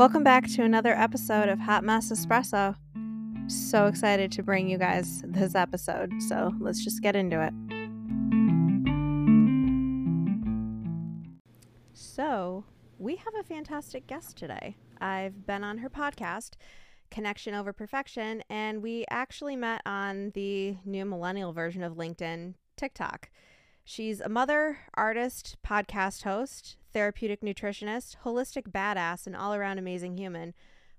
Welcome back to another episode of Hot Mess Espresso. So excited to bring you guys this episode, so let's just get into it. So, we have a fantastic guest today. I've been on her podcast, Connection Over Perfection, and we actually met on the new millennial version of LinkedIn, TikTok. She's a mother, artist, podcast host, therapeutic nutritionist, holistic badass, and all around amazing human.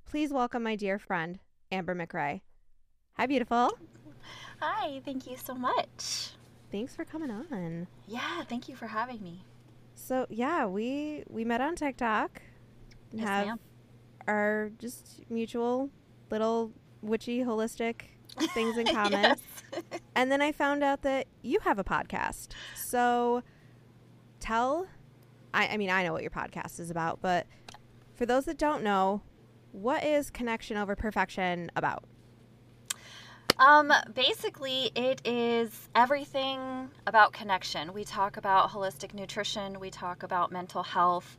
Please welcome my dear friend, Amber McCrea. Hi, beautiful. Hi, thank you so much. Thanks for coming on. Yeah, thank you for having me. So yeah, we we met on TikTok. Yes, have ma'am. our just mutual little witchy holistic things in common. Yes. And then I found out that you have a podcast. So tell I, I mean I know what your podcast is about, but for those that don't know, what is connection over perfection about? Um, basically, it is everything about connection. We talk about holistic nutrition, we talk about mental health.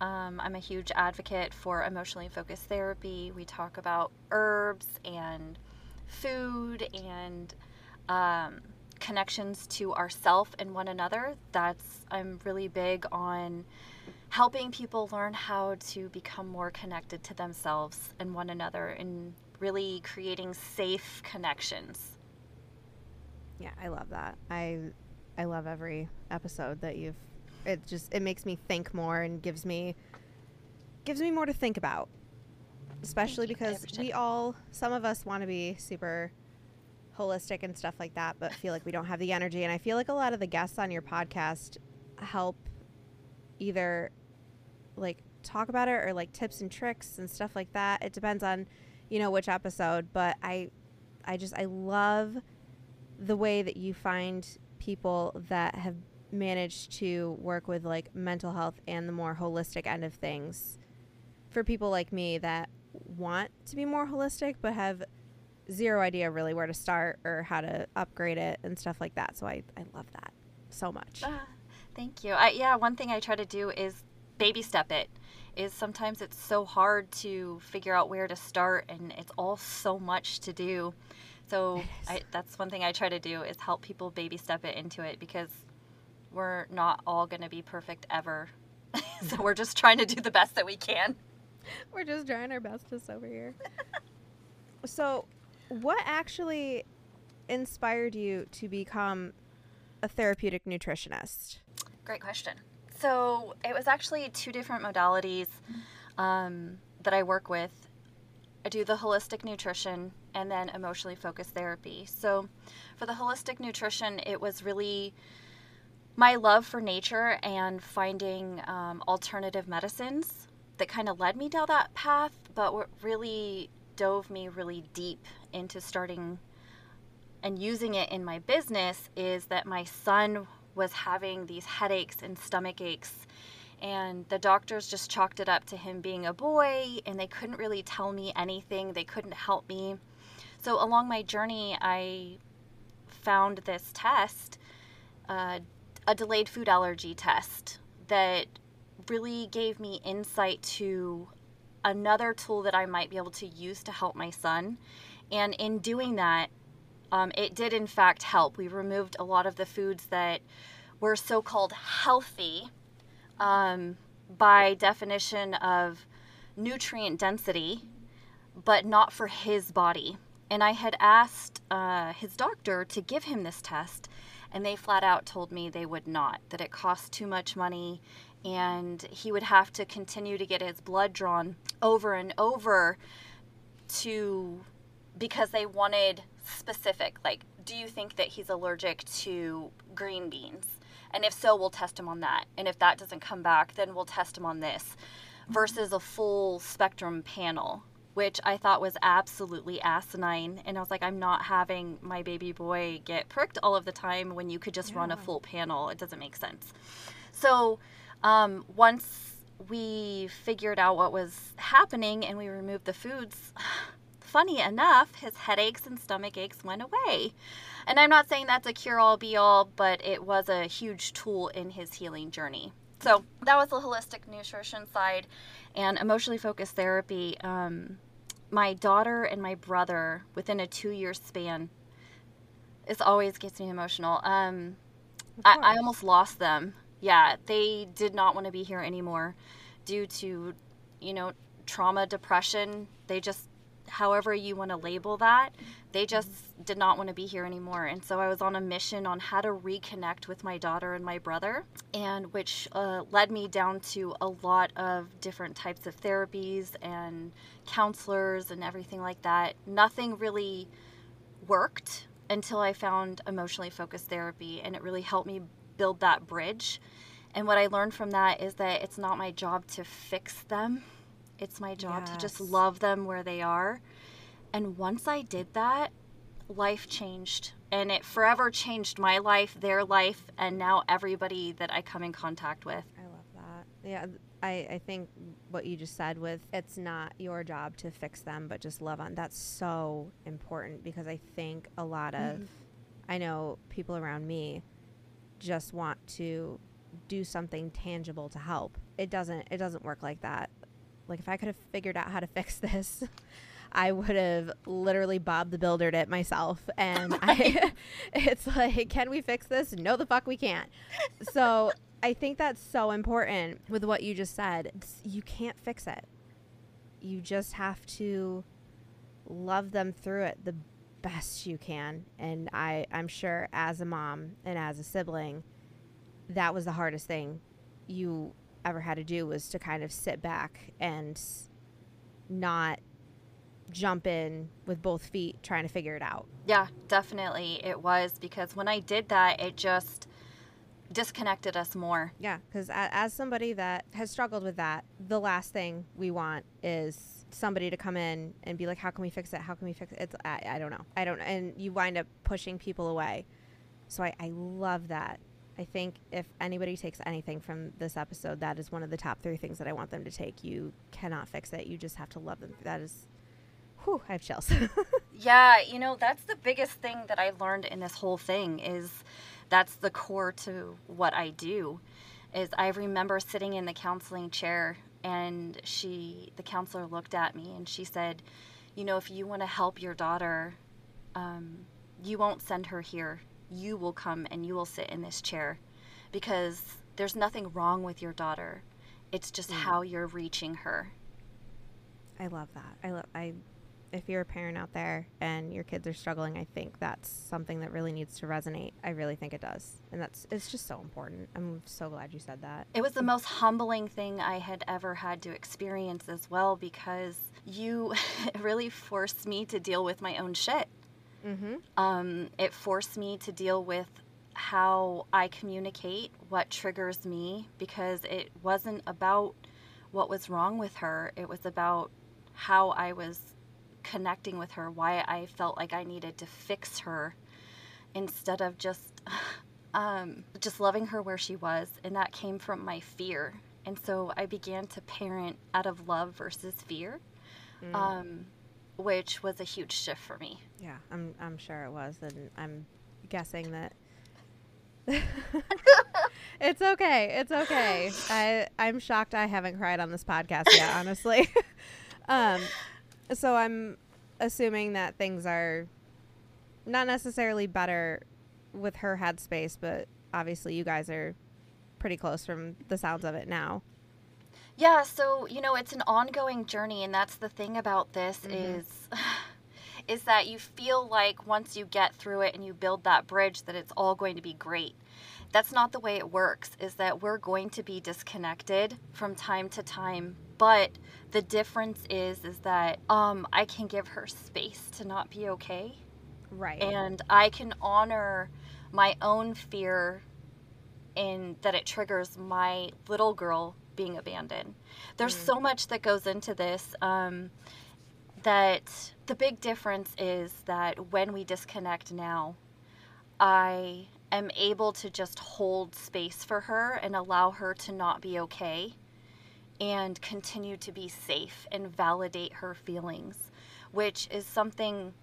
Um, I'm a huge advocate for emotionally focused therapy. We talk about herbs and food and um, connections to ourself and one another. That's I'm really big on helping people learn how to become more connected to themselves and one another and really creating safe connections. Yeah, I love that. I I love every episode that you've it just it makes me think more and gives me gives me more to think about. Especially. Because we all some of us want to be super holistic and stuff like that, but feel like we don't have the energy and I feel like a lot of the guests on your podcast help either like talk about it or like tips and tricks and stuff like that. It depends on you know which episode, but I I just I love the way that you find people that have managed to work with like mental health and the more holistic end of things for people like me that want to be more holistic but have zero idea really where to start or how to upgrade it and stuff like that. So I, I love that so much. Ah, thank you. I, yeah, one thing I try to do is baby step it. Is sometimes it's so hard to figure out where to start, and it's all so much to do. So I, that's one thing I try to do is help people baby step it into it because we're not all going to be perfect ever. so we're just trying to do the best that we can. We're just trying our bestest over here. so, what actually inspired you to become a therapeutic nutritionist? Great question. So it was actually two different modalities um, that I work with. I do the holistic nutrition and then emotionally focused therapy. So for the holistic nutrition, it was really my love for nature and finding um, alternative medicines that kind of led me down that path, but what really dove me really deep into starting and using it in my business is that my son was having these headaches and stomach aches and the doctors just chalked it up to him being a boy and they couldn't really tell me anything. They couldn't help me. So along my journey i found this test uh, a delayed food allergy test that really gave me insight to another tool that i might be able to use to help my son and in doing that um, it did in fact help. We removed a lot of the foods that were so called healthy um, by definition of nutrient density, but not for his body. And I had asked uh, his doctor to give him this test, and they flat out told me they would not, that it cost too much money, and he would have to continue to get his blood drawn over and over to because they wanted specific like do you think that he's allergic to green beans? And if so we'll test him on that. And if that doesn't come back then we'll test him on this versus a full spectrum panel which i thought was absolutely asinine. And i was like i'm not having my baby boy get pricked all of the time when you could just run a full panel. It doesn't make sense. So um, once we figured out what was happening and we removed the foods funny enough, his headaches and stomach aches went away. And I'm not saying that's a cure all be all, but it was a huge tool in his healing journey. So that was the holistic nutrition side and emotionally focused therapy. Um, my daughter and my brother, within a two year span, this always gets me emotional. Um, I, I almost lost them. Yeah, they did not want to be here anymore due to, you know, trauma, depression. They just however you want to label that, they just did not want to be here anymore. And so I was on a mission on how to reconnect with my daughter and my brother, and which uh, led me down to a lot of different types of therapies and counselors and everything like that. Nothing really worked until I found emotionally focused therapy, and it really helped me build that bridge. And what I learned from that is that it's not my job to fix them it's my job yes. to just love them where they are. And once I did that, life changed. And it forever changed my life, their life, and now everybody that I come in contact with. I love that. Yeah, I, I think what you just said with it's not your job to fix them, but just love on. That's so important because I think a lot of, mm-hmm. I know people around me just want to do something tangible to help. It doesn't it doesn't work like that. Like if I could have figured out how to fix this, I would have literally Bob the Buildered it myself. And I, it's like, can we fix this? No, the fuck we can't. So I think that's so important with what you just said. You can't fix it. You just have to love them through it the best you can. And I, I'm sure as a mom and as a sibling, that was the hardest thing you ever had to do was to kind of sit back and not jump in with both feet trying to figure it out. Yeah, definitely it was because when I did that, it just disconnected us more. Yeah, because as somebody that has struggled with that, the last thing we want is somebody to come in and be like, "How can we fix it? How can we fix it?" It's I, I don't know, I don't, and you wind up pushing people away. So I, I love that I think if anybody takes anything from this episode, that is one of the top three things that I want them to take. You cannot fix it. You just have to love them. That is, whew, I have chills. yeah, you know, that's the biggest thing that I learned in this whole thing is that's the core to what I do. Is I remember sitting in the counseling chair and she, the counselor looked at me and she said, you know, if you want to help your daughter, um, you won't send her here you will come and you will sit in this chair because there's nothing wrong with your daughter. It's just mm. how you're reaching her. I love that. I love I if you're a parent out there and your kids are struggling, I think that's something that really needs to resonate. I really think it does. And that's it's just so important. I'm so glad you said that. It was the most humbling thing I had ever had to experience as well because you really forced me to deal with my own shit. Mm-hmm. Um, it forced me to deal with how I communicate, what triggers me, because it wasn't about what was wrong with her. It was about how I was connecting with her, why I felt like I needed to fix her instead of just um, just loving her where she was, and that came from my fear. And so I began to parent out of love versus fear. Mm. Um, which was a huge shift for me. Yeah, I'm I'm sure it was, and I'm guessing that. it's okay. It's okay. I I'm shocked I haven't cried on this podcast yet, honestly. um, so I'm assuming that things are not necessarily better with her headspace, but obviously you guys are pretty close from the sounds of it now. Yeah, so you know, it's an ongoing journey and that's the thing about this mm-hmm. is is that you feel like once you get through it and you build that bridge that it's all going to be great. That's not the way it works. Is that we're going to be disconnected from time to time, but the difference is is that um I can give her space to not be okay. Right. And I can honor my own fear in that it triggers my little girl being abandoned. There's mm. so much that goes into this. Um, that the big difference is that when we disconnect now, I am able to just hold space for her and allow her to not be okay and continue to be safe and validate her feelings, which is something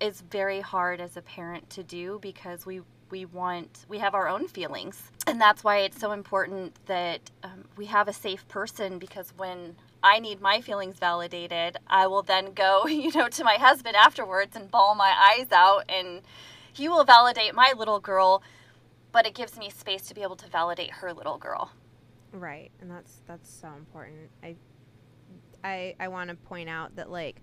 is very hard as a parent to do because we we want we have our own feelings. And that's why it's so important that um, we have a safe person because when i need my feelings validated i will then go you know to my husband afterwards and bawl my eyes out and he will validate my little girl but it gives me space to be able to validate her little girl right and that's that's so important. I i i want to point out that like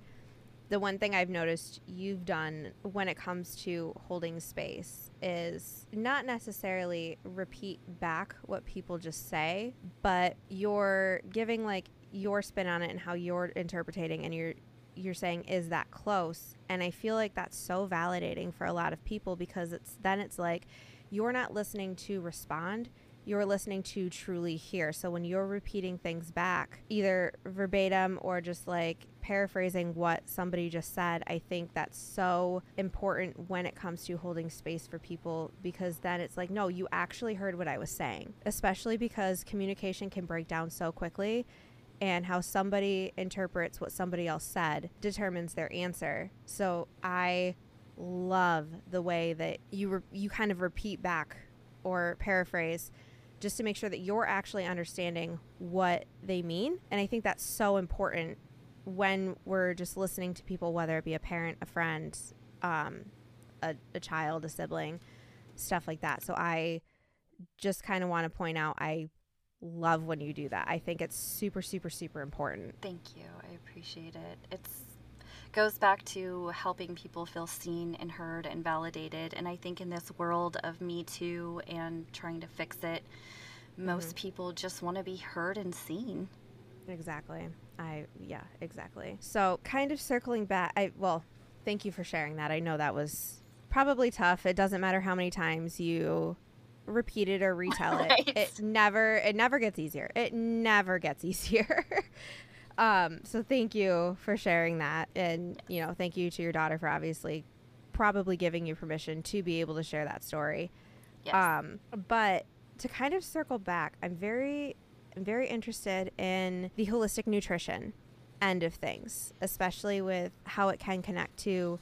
the one thing I've noticed you've done when it comes to holding space is not necessarily repeat back what people just say, but you're giving like your spin on it and how you're interpreting and you're you're saying is that close? And i feel like that's so validating for a lot of people because it's then it's like you're not listening to respond you're listening to truly hear. So when you're repeating things back, either verbatim or just like paraphrasing what somebody just said, I think that's so important when it comes to holding space for people because then it's like, no, you actually heard what I was saying, especially because communication can break down so quickly. And how somebody interprets what somebody else said determines their answer. So I love the way that you re- you kind of repeat back or paraphrase just to make sure that you're actually understanding what they mean. And I think that's so important when we're just listening to people, whether it be a parent, a friend, um, a, a child, a sibling, stuff like that. So I just kind of want to point out I love when you do that. I think it's super, super, super important. Thank you. I appreciate it. It's goes back to helping people feel seen and heard and validated. And I think in this world of Me Too and trying to fix it, most mm-hmm. people just want to be heard and seen. Exactly. I, yeah, exactly. So, kind of circling back, I, well, thank you for sharing that. I know that was probably tough. It doesn't matter how many times you repeat it or retell right. it. It never, it never gets easier. It never gets easier. Um, so thank you for sharing that. And, you know, thank you to your daughter for obviously probably giving you permission to be able to share that story. Yes. Um, but to kind of circle back, I'm very, I'm very interested in the holistic nutrition end of things, especially with how it can connect to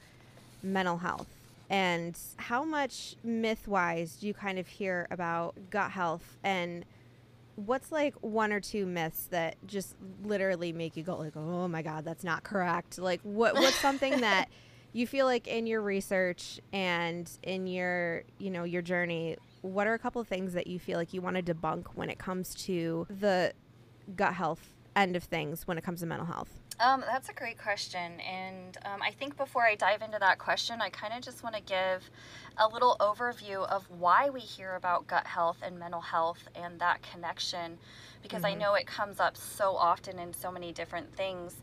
mental health. And how much myth wise do you kind of hear about gut health and what's like one or two myths that just literally make you go like oh my god that's not correct. Like what what's something that you feel like in your research and in your you know your journey what are a couple of things that you feel like you want to debunk when it comes to the gut health end of things when it comes to mental health um, that's a great question. And um, I think before I dive into that question, I kind of just want to give a little overview of why we hear about gut health and mental health and that connection, because mm-hmm. I know it comes up so often in so many different things.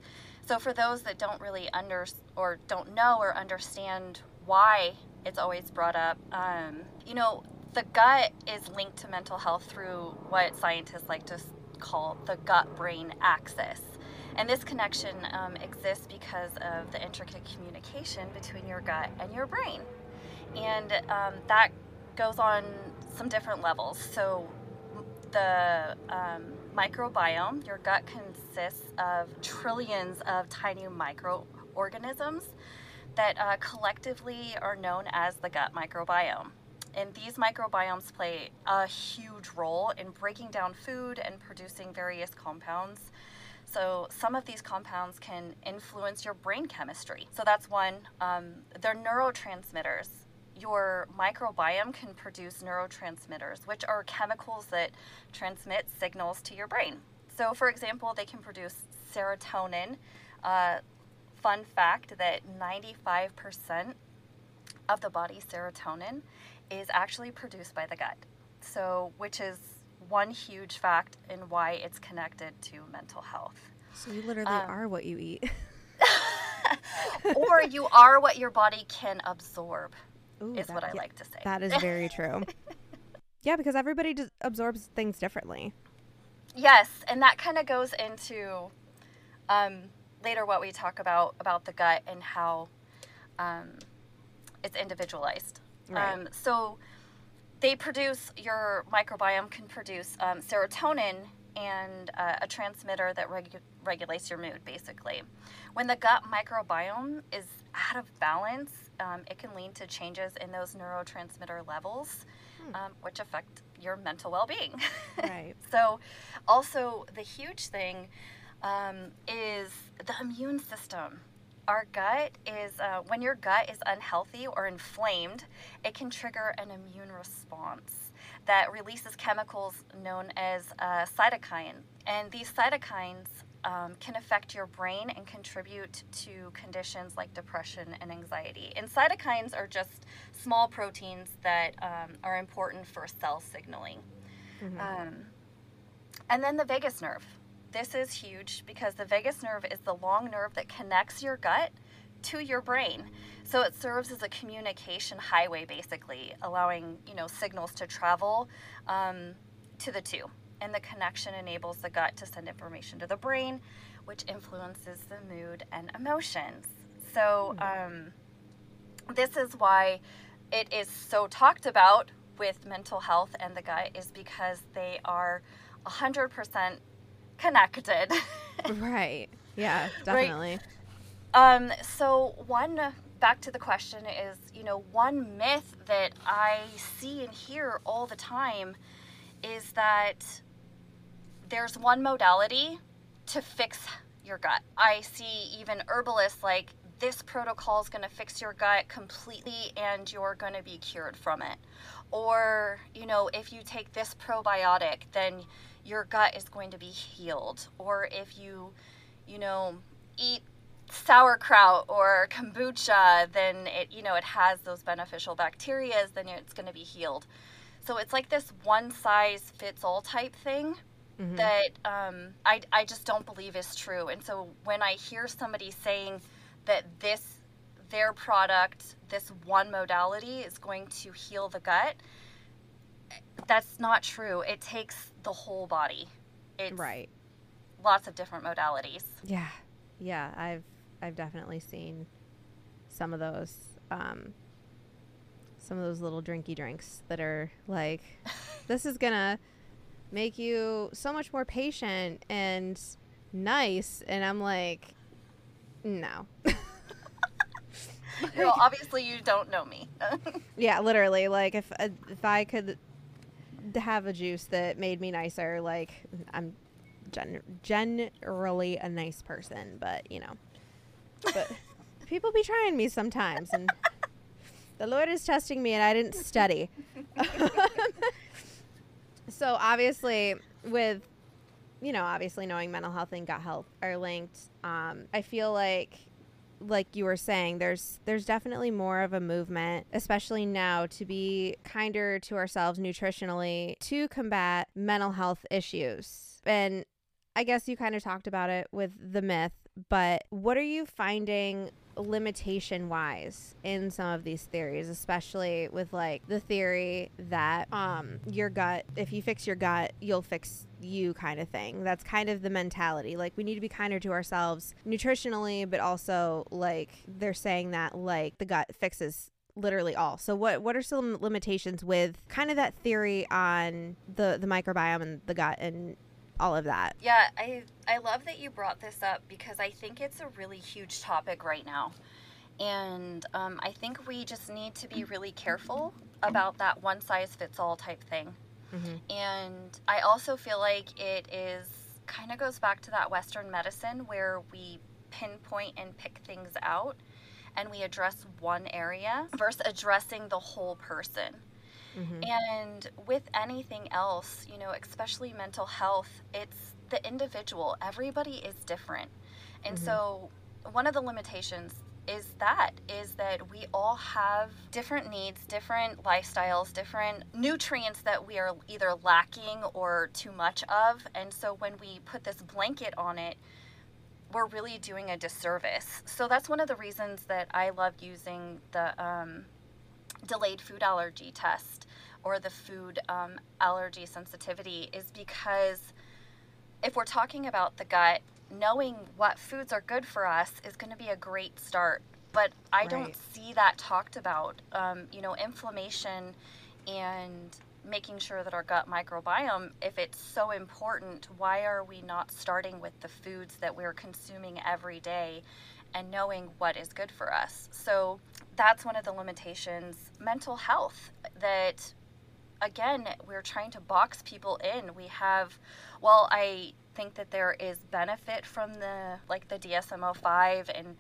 So, for those that don't really under or don't know or understand why it's always brought up, um, you know, the gut is linked to mental health through what scientists like to call the gut brain axis. And this connection um, exists because of the intricate communication between your gut and your brain. And um, that goes on some different levels. So, the um, microbiome, your gut consists of trillions of tiny microorganisms that uh, collectively are known as the gut microbiome. And these microbiomes play a huge role in breaking down food and producing various compounds so some of these compounds can influence your brain chemistry. So that's one. Um, they're neurotransmitters. Your microbiome can produce neurotransmitters, which are chemicals that transmit signals to your brain. So, for example, they can produce serotonin. Uh, fun fact that 95% of the body's serotonin is actually produced by the gut. So, which is one huge fact in why it's connected to mental health. So you literally um, are what you eat. or you are what your body can absorb, Ooh, is that, what I yeah, like to say. That is very true. yeah, because everybody just absorbs things differently. Yes, and that kind of goes into um, later what we talk about about the gut and how um, it's individualized. Right. Um, so they produce your microbiome can produce um, serotonin and uh, a transmitter that regu- regulates your mood, basically. When the gut microbiome is out of balance, um, it can lead to changes in those neurotransmitter levels, Hmm. um, which affect your mental well being. Right. so, also, the huge thing um, is the immune system. Our gut is, uh, when your gut is unhealthy or inflamed, it can trigger an immune response that releases chemicals known as uh, cytokines. And these cytokines um, can affect your brain and contribute to conditions like depression and anxiety. And cytokines are just small proteins that um, are important for cell signaling. Mhm. Um, and then the vagus nerve. This is huge because the vagus nerve is the long nerve that connects your gut to your brain. So it serves as a communication highway, basically, allowing you know signals to travel um, to the two. And the connection enables the gut to send information to the brain, which influences the mood and emotions. So um, this is why it is so talked about with mental health and the gut is because they are 100% connected. right. Yeah, definitely. um, so one back to the question is, you know, one myth that I see and hear all the time is that there's one modality to fix your gut. I see even herbalists like this protocol is going to fix your gut completely and you're going to be cured from it. Or, you know, if you take this probiotic, then your gut is going to be healed. Or if you, you know, eat sauerkraut or kombucha, then it, you know, it has those beneficial bacteria, then it's going to be healed. So it's like this one size fits all type thing Mhm. that um, I, I just don't believe is true. And so when I hear somebody saying that this, their product, this one modality is going to heal the gut, that's not true. It takes the whole body. It's Right. lots of different modalities. Yeah. Yeah, I've I've definitely seen some of those um some of those little drinky drinks that are like this is going to make you so much more patient and nice and I'm like no. well, obviously you don't know me. Yeah, literally. Like if uh, if I could have a juice that made me nicer, like I'm gen- generally a nice person, but you know, but people be trying me sometimes, and the Lord is testing me, and I didn't study. so obviously, with you know, obviously knowing mental health and gut health are linked. Um, I feel like like you were saying there's there's definitely more of a movement especially now to be kinder to ourselves nutritionally to combat mental health issues. And i guess you kind of talked about it with the myth but what are you finding limitation wise in some of these theories especially with like the theory that um your gut if you fix your gut you'll fix you kind of thing. That's kind of the mentality. Like we need to be kinder to ourselves nutritionally but also like they're saying that like the gut fixes literally all. So what what are some limitations with kind of that theory on the the microbiome and the gut and all of that Yeah, I I love that you brought this up because I think it's a really huge topic right now, and um, I think we just need to be really careful about that one size fits all type thing. mm-hmm. And I also feel like it is kind of goes back to that Western medicine where we pinpoint and pick things out and we address one area versus addressing the whole person. Mm-hmm. And with anything else, you know, especially mental health, it's the individual. Everybody is different. And Mhm. so one of the limitations is that is that we all have different needs, different lifestyles, different nutrients that we are either lacking or too much of. And so when we put this blanket on it, we're really doing a disservice. So that's one of the reasons that I love using the um, delayed food allergy test or the food um, allergy sensitivity is because if we're talking about the gut, knowing what foods are good for us is going to be a great start. But I don't see that talked about. Um, you know, inflammation and making sure that our gut microbiome, if it's so important, why are we not starting with the foods that we're consuming every day and knowing what is good for us? So that's one of the limitations. Mental health, that again, we're trying to box people in. We have, well, I think that there is benefit from the, like the DSM 5 and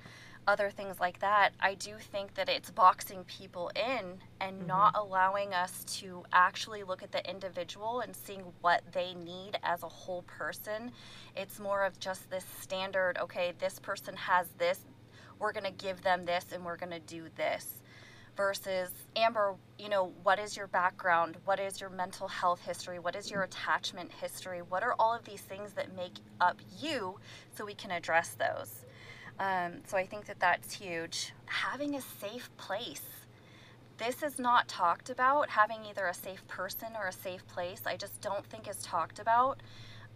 other things like that, I do think that it's boxing people in and mm-hmm. not allowing us to actually look at the individual and seeing what they need as a whole person. It's more of just this standard, okay, this person has this, we're going to give them this and we're going to do this. Versus, Amber, you know, what is your background? What is your mental health history? What is your attachment history? What are all of these things that make up you so we can address those? Um, so I think that that's huge. Having a safe place. This is not talked about, having either a safe person or a safe place. I just don't think is talked about,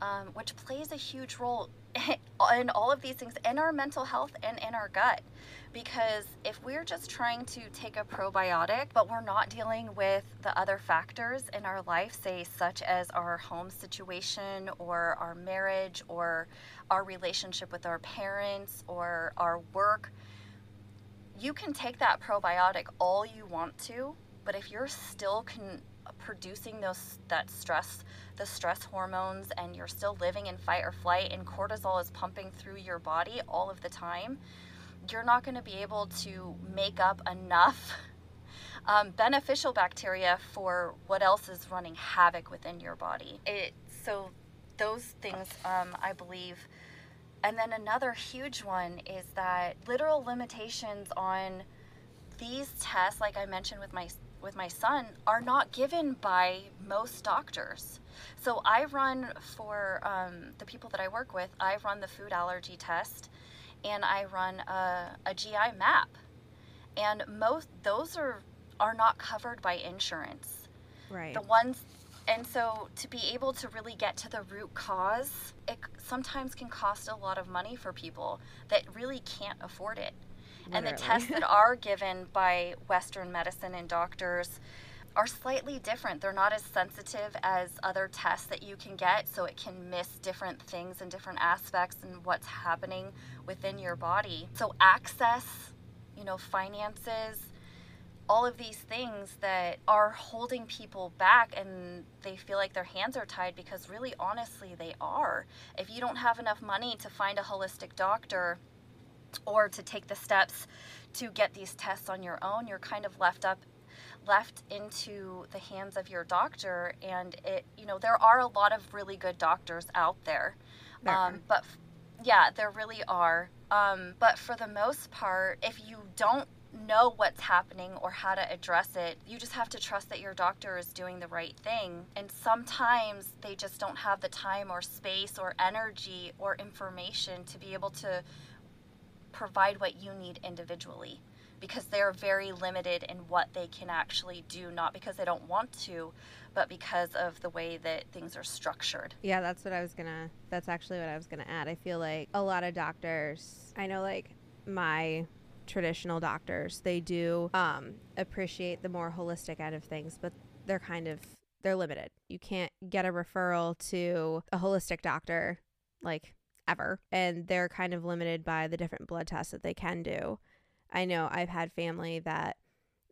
um, which plays a huge role in all of these things in our mental health and in our gut. Because if we're just trying to take a probiotic, but we're not dealing with the other factors in our life, say, such as our home situation or our marriage or our relationship with our parents or our work, you can take that probiotic all you want to, but if you're still con- producing those that stress, the stress hormones, and you're still living in fight or flight, and cortisol is pumping through your body all of the time, you're not going to be able to make up enough um, beneficial bacteria for what else is running havoc within your body. It so those things, um, I believe. And then another huge one is that literal limitations on these tests, like I mentioned with my with my son, are not given by most doctors. So I run for um, the people that I work with. I run the food allergy test, and I run a, a GI map, and most those are are not covered by insurance. Right. The ones and so to be able to really get to the root cause, it sometimes can cost a lot of money for people that really can't afford it. Literally. And the tests that are given by Western medicine and doctors are slightly different. They're not as sensitive as other tests that you can get, so it can miss different things and different aspects and what's happening within your body. So, access, you know, finances, all of these things that are holding people back and they feel like their hands are tied because really honestly they are. If you don't have enough money to find a holistic doctor or to take the steps to get these tests on your own, you're kind of left up left into the hands of your doctor and it you know there are a lot of really good doctors out there. there um, but yeah, there really are. Um, but for the most part, if you don't know what's happening or how to address it. You just have to trust that your doctor is doing the right thing. And sometimes they just don't have the time or space or energy or information to be able to provide what you need individually because they're very limited in what they can actually do, not because they don't want to, but because of the way that things are structured. Yeah, that's what I was gonna, that's actually what I was gonna add. I feel like a lot of doctors, I know like my traditional doctors. They do um, appreciate the more holistic end of things, but they're kind of they're limited. You can't get a referral to a holistic doctor like ever, and they're kind of limited by the different blood tests that they can do. I know I've had family that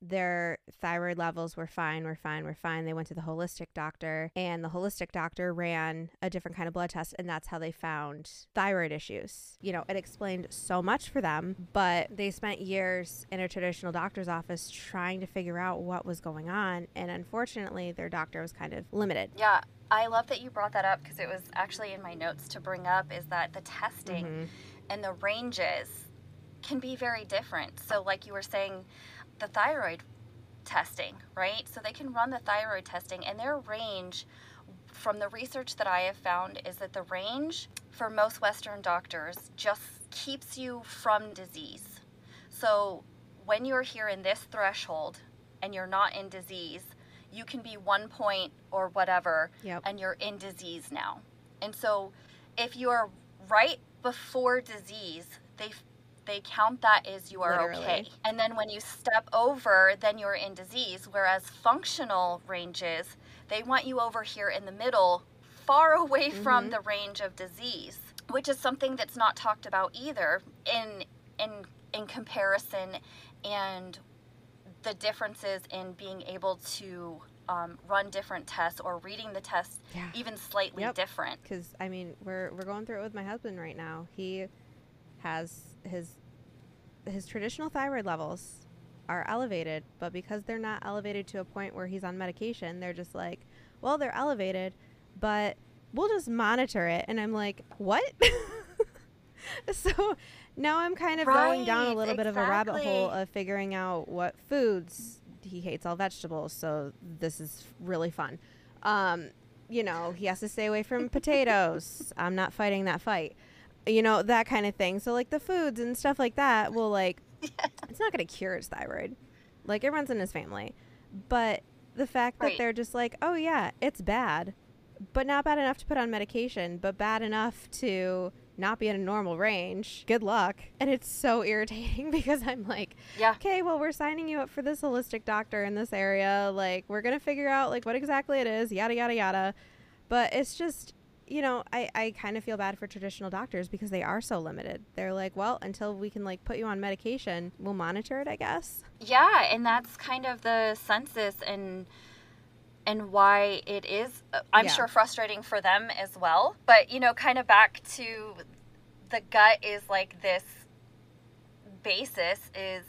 their thyroid levels were fine, were fine, were fine. They went to the holistic doctor, and the holistic doctor ran a different kind of blood test, and that's how they found thyroid issues. You know, it explained so much for them, but they spent years in a traditional doctor's office trying to figure out what was going on, and unfortunately, their doctor was kind of limited. Yeah. I love that you brought that up because it was actually in my notes to bring up is that the testing mm-hmm. and the ranges can be very different. So, like you were saying, the thyroid testing, right? So they can run the thyroid testing, and their range, from the research that I have found, is that the range for most Western doctors just keeps you from disease. So when you're here in this threshold and you're not in disease, you can be one point or whatever, yep. and you're in disease now. And so if you're right before disease, they they count that as you are Literally. okay. And then when you step over, then you're in disease. Whereas functional ranges, They want you over here in the middle, far away Mm-hmm. from the range of disease, which is something that's not talked about either in in in comparison and the differences in being able to um, run different tests or reading the tests Yeah. even slightly Yep. different. because I mean we're we're going through it with my husband right now. He has his his traditional thyroid levels are elevated, but because they're not elevated to a point where he's on medication, they're just like, well, they're elevated, but we'll just monitor it. And I'm like, what? so now I'm kind of going down a Right, little bit of a rabbit hole of figuring out what foods he hates all vegetables, so this is really fun. Um, you know, he has to stay away from potatoes. I'm not fighting that fight. You know, that kind of thing. So like the foods and stuff like that will like it's not going to cure his thyroid. Like it runs in his family. But the fact that Right. they're just like, "Oh yeah, it's bad." But not bad enough to put on medication, but bad enough to not be in a normal range. Good luck. And it's so irritating because I'm like, Yeah. okay, well, we're signing you up for this holistic doctor in this area. Like, we're going to figure out, like, what exactly it is, yada, yada, yada. But it's just, you know, I, I kind of feel bad for traditional doctors because they are so limited. They're like, well, until we can, like, put you on medication, we'll monitor it, I guess. Yeah, and that's kind of the census and and why it is uh, I'm Yeah. sure frustrating for them as well. But you know, kind of back to the gut is like this basis is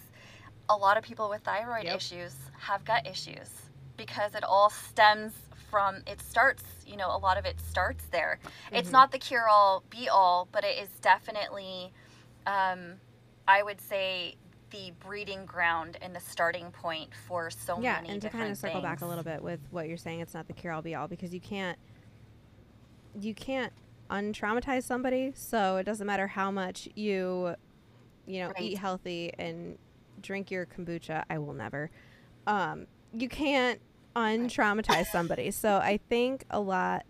a lot of people with thyroid Yep. issues have gut issues because it all stems from it starts, you know, a lot of it starts there. It's Mhm. not the cure all be all, but it is definitely um I would say the breeding ground and the starting point for so yeah, many and to kind of circle back a little bit with what you're saying, it's not the cure all be all because you can't you can't untraumatize somebody. So it doesn't matter how much you you know Right. eat healthy and drink your kombucha. I will never. Um, you can't untraumatize somebody. So I think a lot.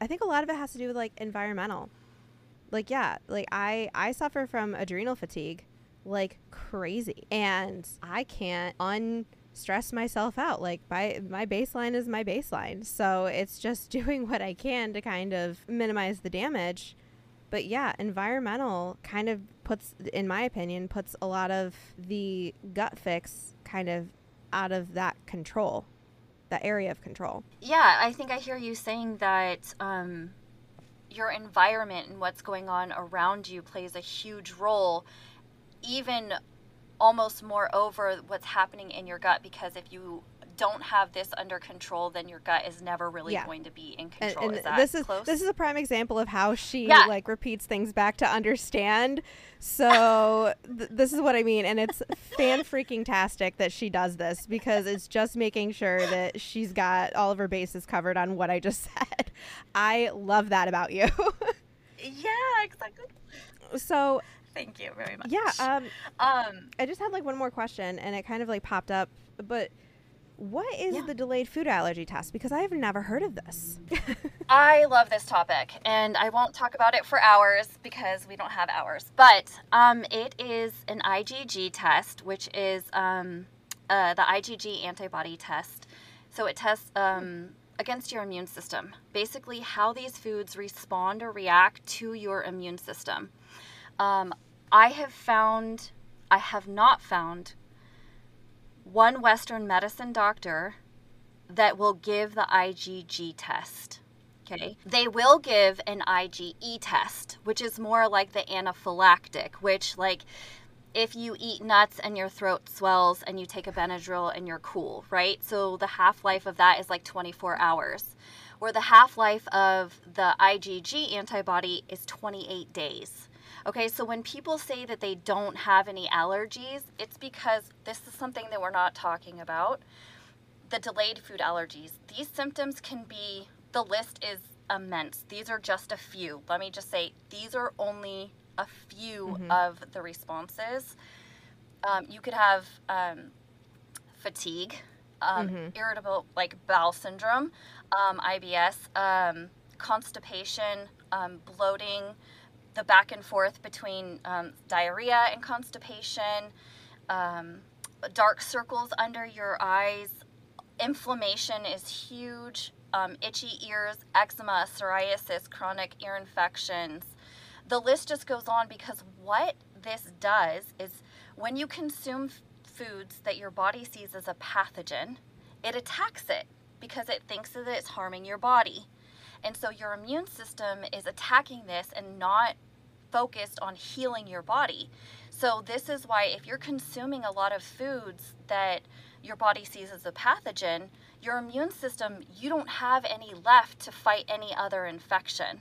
I think a lot of it has to do with like environmental. Like yeah, like I I suffer from adrenal fatigue like crazy and I can't unstress myself out. Like my my baseline is my baseline. So it's just doing what I can to kind of minimize the damage. But yeah, environmental kind of puts in my opinion puts a lot of the gut fix kind of out of that control. That area of control. Yeah, I think I hear you saying that um, your environment and what's going on around you plays a huge role, even almost more over what's happening in your gut. Because if you don't have this under control, then your gut is never really Yeah. going to be in and, control. and is that this is close? this is a prime example of how she Yeah. like repeats things back to understand. So th- this is what I mean, and it's fan freaking tastic that she does this because it's just making sure that she's got all of her bases covered on what I just said. I love that about you. yeah, exactly. so Thank you very much. yeah, um, Um, I just had like one more question, and it kind of like popped up, but. What is Yeah. the delayed food allergy test? Because I have never heard of this. I love this topic, and I won't talk about it for hours because we don't have hours. But um, it is an IgG test, which is um, uh, the IgG antibody test. So it tests um, against your immune system, basically how these foods respond or react to your immune system. Um, I have found, I have not found one Western medicine doctor that will give the IgG test. Okay. They will give an IgE test, which is more like the anaphylactic, which, like, if you eat nuts and your throat swells and you take a Benadryl and you're cool, right? So the half life of that is like 24 hours, where the half life of the IgG antibody is 28 days. Okay, so when people say that they don't have any allergies, it's because this is something that we're not talking about the delayed food allergies. These symptoms can be, the list is immense. These are just a few. Let me just say, these are only a few Mhm. of the responses. Um, you could have um, fatigue, um, Mhm. irritable, like bowel syndrome, um, IBS, um, constipation, um, bloating, the back and forth between um, diarrhea and constipation, um, dark circles under your eyes, inflammation is huge. Um, itchy ears, eczema, psoriasis, chronic ear infections. The list just goes on because what this does is when you consume foods that your body sees as a pathogen, it attacks it because it thinks that it's harming your body. And so your immune system is attacking this and not focused on healing your body. So, this is why if you're consuming a lot of foods that your body sees as a pathogen, your immune system, you don't have any left to fight any other infection.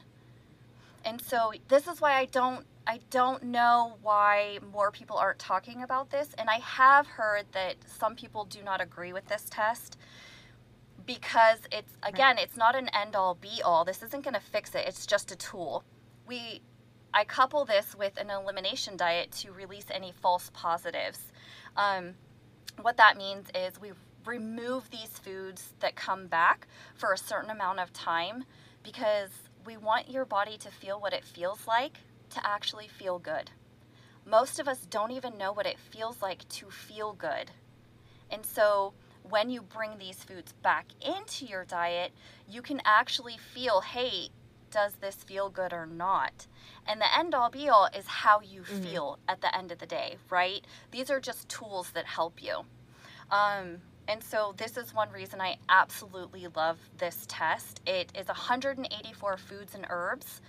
And so, this is why I don't I don't know why more people aren't talking about this. And I have heard that some people do not agree with this test because it's, again, right. it's not an end all be all. This isn't going to fix it, it's just a tool. We, I couple this with an elimination diet to release any false positives. Um, what that means is we remove these foods that come back for a certain amount of time because we want your body to feel what it feels like to actually feel good. Most of us don't even know what it feels like to feel good. And so when you bring these foods back into your diet, you can actually feel hey, does this feel good or not? And the end all be all is how you mm-hmm. feel at the end of the day, right? These are just tools that help you. Um, and so this is one reason I absolutely love this test. It is 184 foods and herbs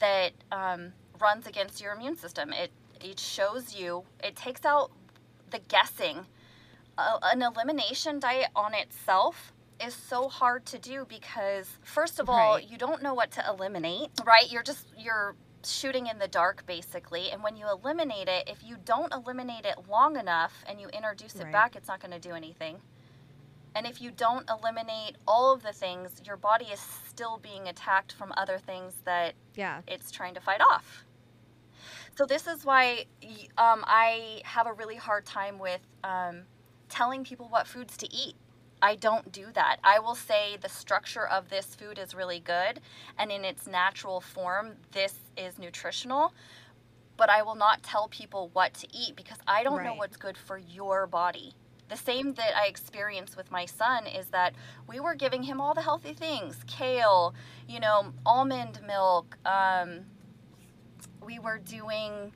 that um, runs against your immune system. It it shows you. It takes out the guessing. Uh, an elimination diet on itself is so hard to do because first of all, right. you don't know what to eliminate, right? You're just you're shooting in the dark basically and when you eliminate it if you don't eliminate it long enough and you introduce it right. back it's not going to do anything and if you don't eliminate all of the things your body is still being attacked from other things that yeah it's trying to fight off so this is why um, i have a really hard time with um, telling people what foods to eat I don't do that. I will say the structure of this food is really good, and in its natural form, this is nutritional. But I will not tell people what to eat because I don't right. know what's good for your body. The same that I experienced with my son is that we were giving him all the healthy things kale, you know, almond milk. Um, we were doing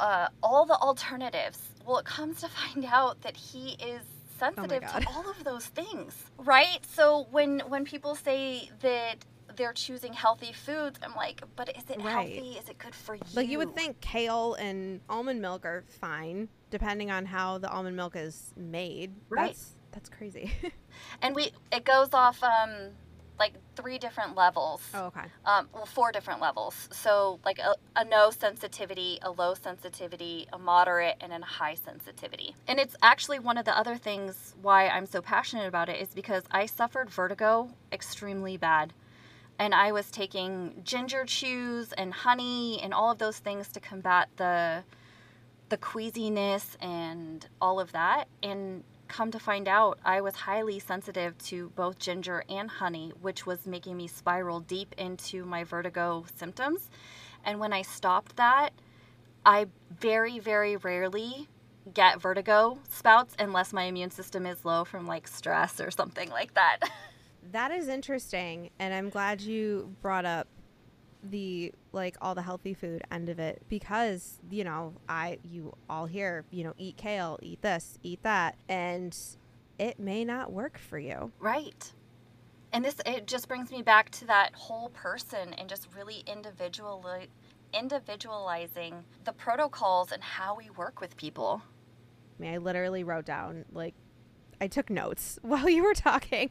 uh, all the alternatives. Well, it comes to find out that he is sensitive oh to all of those things, right? So when when people say that they're choosing healthy foods, I'm like, but is it right. healthy? Is it good for you? Like you would think kale and almond milk are fine, depending on how the almond milk is made. Right. That's that's crazy. and we it goes off um like three different levels. Oh, okay. Um, well, four different levels. So, like a, a, no sensitivity, a low sensitivity, a moderate, and a high sensitivity. And it's actually one of the other things why I'm so passionate about it is because I suffered vertigo extremely bad. And I was taking ginger chews and honey and all of those things to combat the the queasiness and all of that. And come to find out, I was highly sensitive to both ginger and honey, which was making me spiral deep into my vertigo symptoms. And when I stopped that, I very, very rarely get vertigo spouts unless my immune system is low from like stress or something like that. that is interesting. And I'm glad you brought up the like all the healthy food end of it because you know i you all hear you know eat kale eat this eat that and it may not work for you. Right. And this it just brings me back to that whole person and just really individual individualizing the protocols and how we work with people. I, mean, I literally wrote down like i took notes while you were talking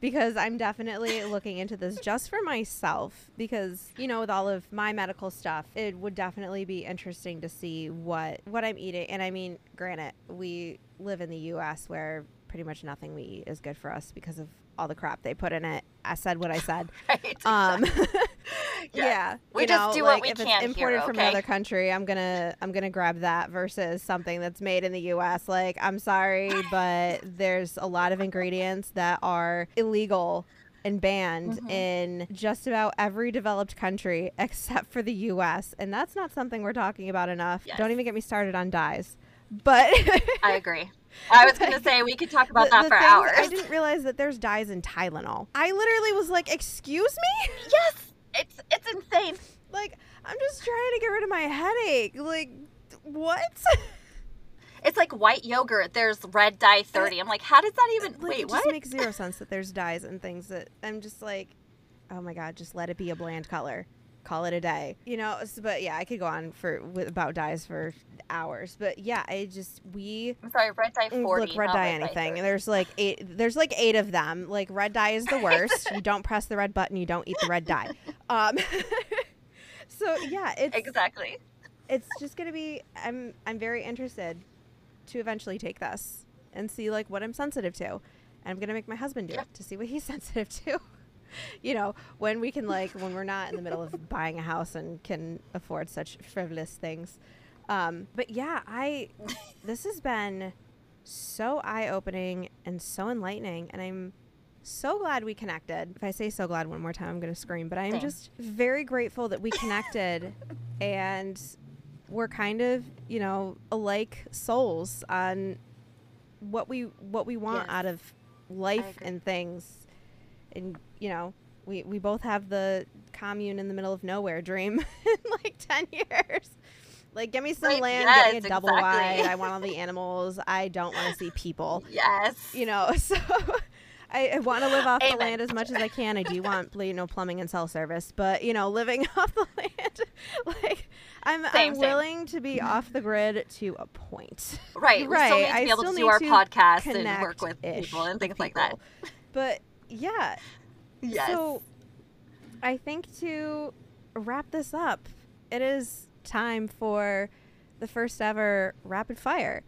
because I'm definitely looking into this just for myself because you know with all of my medical stuff it would definitely be interesting to see what what I'm eating and I mean granted we live in the US where pretty much nothing we eat is good for us because of all the crap they put in it. I said what I said. right, um, yeah. yeah. We just know, do like, what we if can. If it's imported here, okay? from another country, I'm gonna I'm gonna grab that versus something that's made in the U.S. Like I'm sorry, but there's a lot of ingredients that are illegal and banned mm-hmm. in just about every developed country except for the US. And that's not something we're talking about enough. Yes. Don't even get me started on dyes. But I agree. I was gonna say we could talk about The- that the for hours. I didn't realize that there's dyes in Tylenol. I literally was like, "Excuse me." Yes, it's it's insane. Like, I'm just trying to get rid of my headache. Like, what? It's like white yogurt. There's red dye thirty. I'm like, how does that even? like, wait, it what? just makes zero sense that there's dyes and things that I'm just like, oh my god, just let it be a bland color. Call it a day. You know, but yeah, I could go on for with, about dyes for hours. But yeah, I just we I'm sorry, red dye Mm, forty. Look, red dye red anything. 30. There's like eight. There's like eight of them. Like red dye is the worst. you don't press the red button. You don't eat the red dye. Um, so yeah, it's Exactly. it's just gonna be. I'm I'm very interested to eventually take this and see like what I'm sensitive to, and I'm gonna make my husband do Yeah. it to see what he's sensitive to. you know, when we can like when we're not in the middle of buying a house and can afford such frivolous things. Um, but yeah, I this has been so eye opening and so enlightening, and I'm so glad we connected. If I say so glad one more time, I'm going to scream. But I'm Same. just very grateful that we connected and we're kind of, you know, alike souls on what we what we want Yes. out of life and things. And you know, we we both have the commune in the middle of nowhere dream in like 10 years. Like, give me some Right, land, get me a double exactly. wide. I want all the animals. I don't want to see people Yes. you know so I, I want to live off the land as much as I can. I do want, you know, plumbing and cell service, but you know, living off the land, like I'm, Same, I'm same. willing to be off the grid to a point. Right. Right, still need to I be able still to need do our to podcast and work with people and things like that. But yeah, Yes. so I think to wrap this up, it is time for the first ever rapid fire.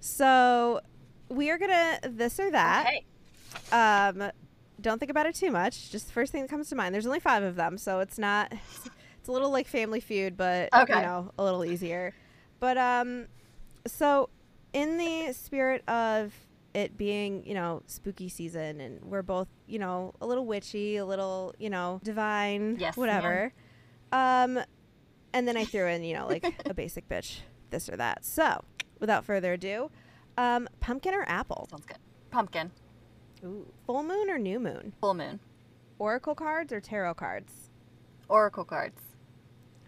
So we are gonna this or that. Okay. Um, don't think about it too much. Just the first thing that comes to mind. There's only five of them, so it's not. It's a little like Family Feud, but Okay. you know, a little easier. But um, so in the spirit of it being, you know, spooky season, and we're both, you know, a little witchy, a little, you know, divine, Yes, whatever. Um, and then I threw in, you know, like a basic bitch, this or that. So, without further ado, um, pumpkin or apple? Sounds good. Pumpkin. Ooh. Full moon or new moon? Full moon. Oracle cards or tarot cards? Oracle cards.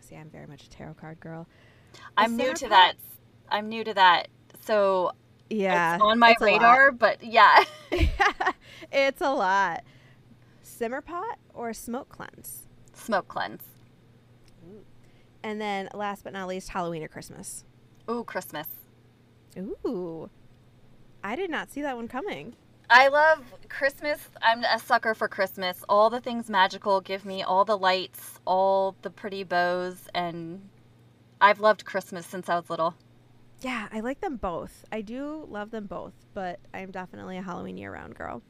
See, I'm very much a tarot card girl. I'm new to that. I'm new to that. So Yeah. it's on my it's radar, but yeah. it's a lot. Simmer pot or smoke cleanse? Smoke cleanse. And then last but not least, Halloween or Christmas? Ooh, Christmas. Ooh. I did not see that one coming. I love Christmas. I'm a sucker for Christmas. All the things magical give me all the lights, all the pretty bows, and I've loved Christmas since I was little. Yeah, I like them both. I do love them both, but I'm definitely a Halloween year round girl.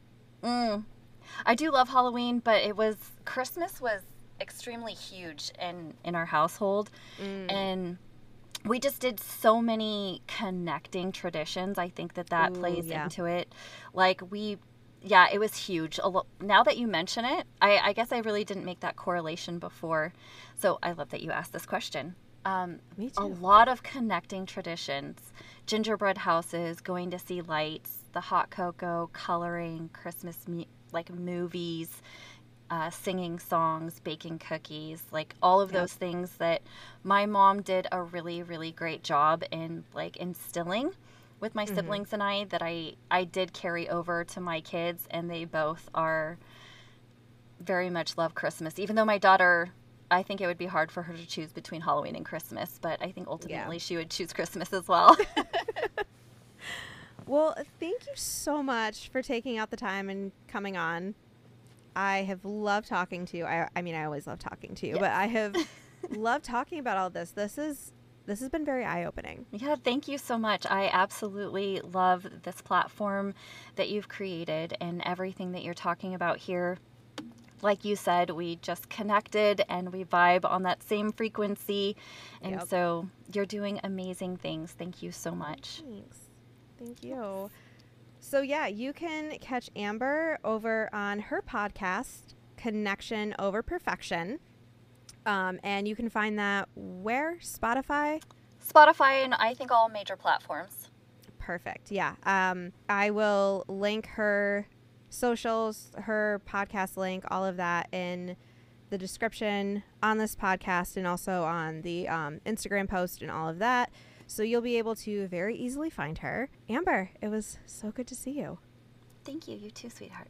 Mm. I do love Halloween, but it was Christmas was extremely huge in in our household, Mm. and we just did so many connecting traditions. I think that that Ooh, plays yeah. into it. Like we, yeah, it was huge. Lo- now that you mention it, I, I guess I really didn't make that correlation before. So I love that you asked this question. Um, Me a lot of connecting traditions gingerbread houses going to see lights the hot cocoa coloring christmas mu- like movies uh, singing songs baking cookies like all of those things that my mom did a really really great job in like instilling with my Mhm. siblings and i that i i did carry over to my kids and they both are very much love christmas even though my daughter I think it would be hard for her to choose between Halloween and Christmas, but I think ultimately she would choose Christmas as well. Well, thank you so much for taking out the time and coming on. I have loved talking to you. I, I mean, I always love talking to you, but I have loved talking about all this. This is this has been very eye opening. yeah, thank you so much. I absolutely love this platform that you've created and everything that you're talking about here. Like you said, we just connected and we vibe on that same frequency. And Yep. so you're doing amazing things. Thank you so much. Thanks. Thank you. So yeah, you can catch Amber over on her podcast, Connection Over Perfection. Um, and you can find that where? Spotify? Spotify and I think all major platforms. Perfect. Yeah. Um, I will link her socials, her podcast link, all of that in the description on this podcast and also on the um, Instagram post and all of that. So you'll be able to very easily find her. Amber, it was so good to see you. Thank you. You too, sweetheart.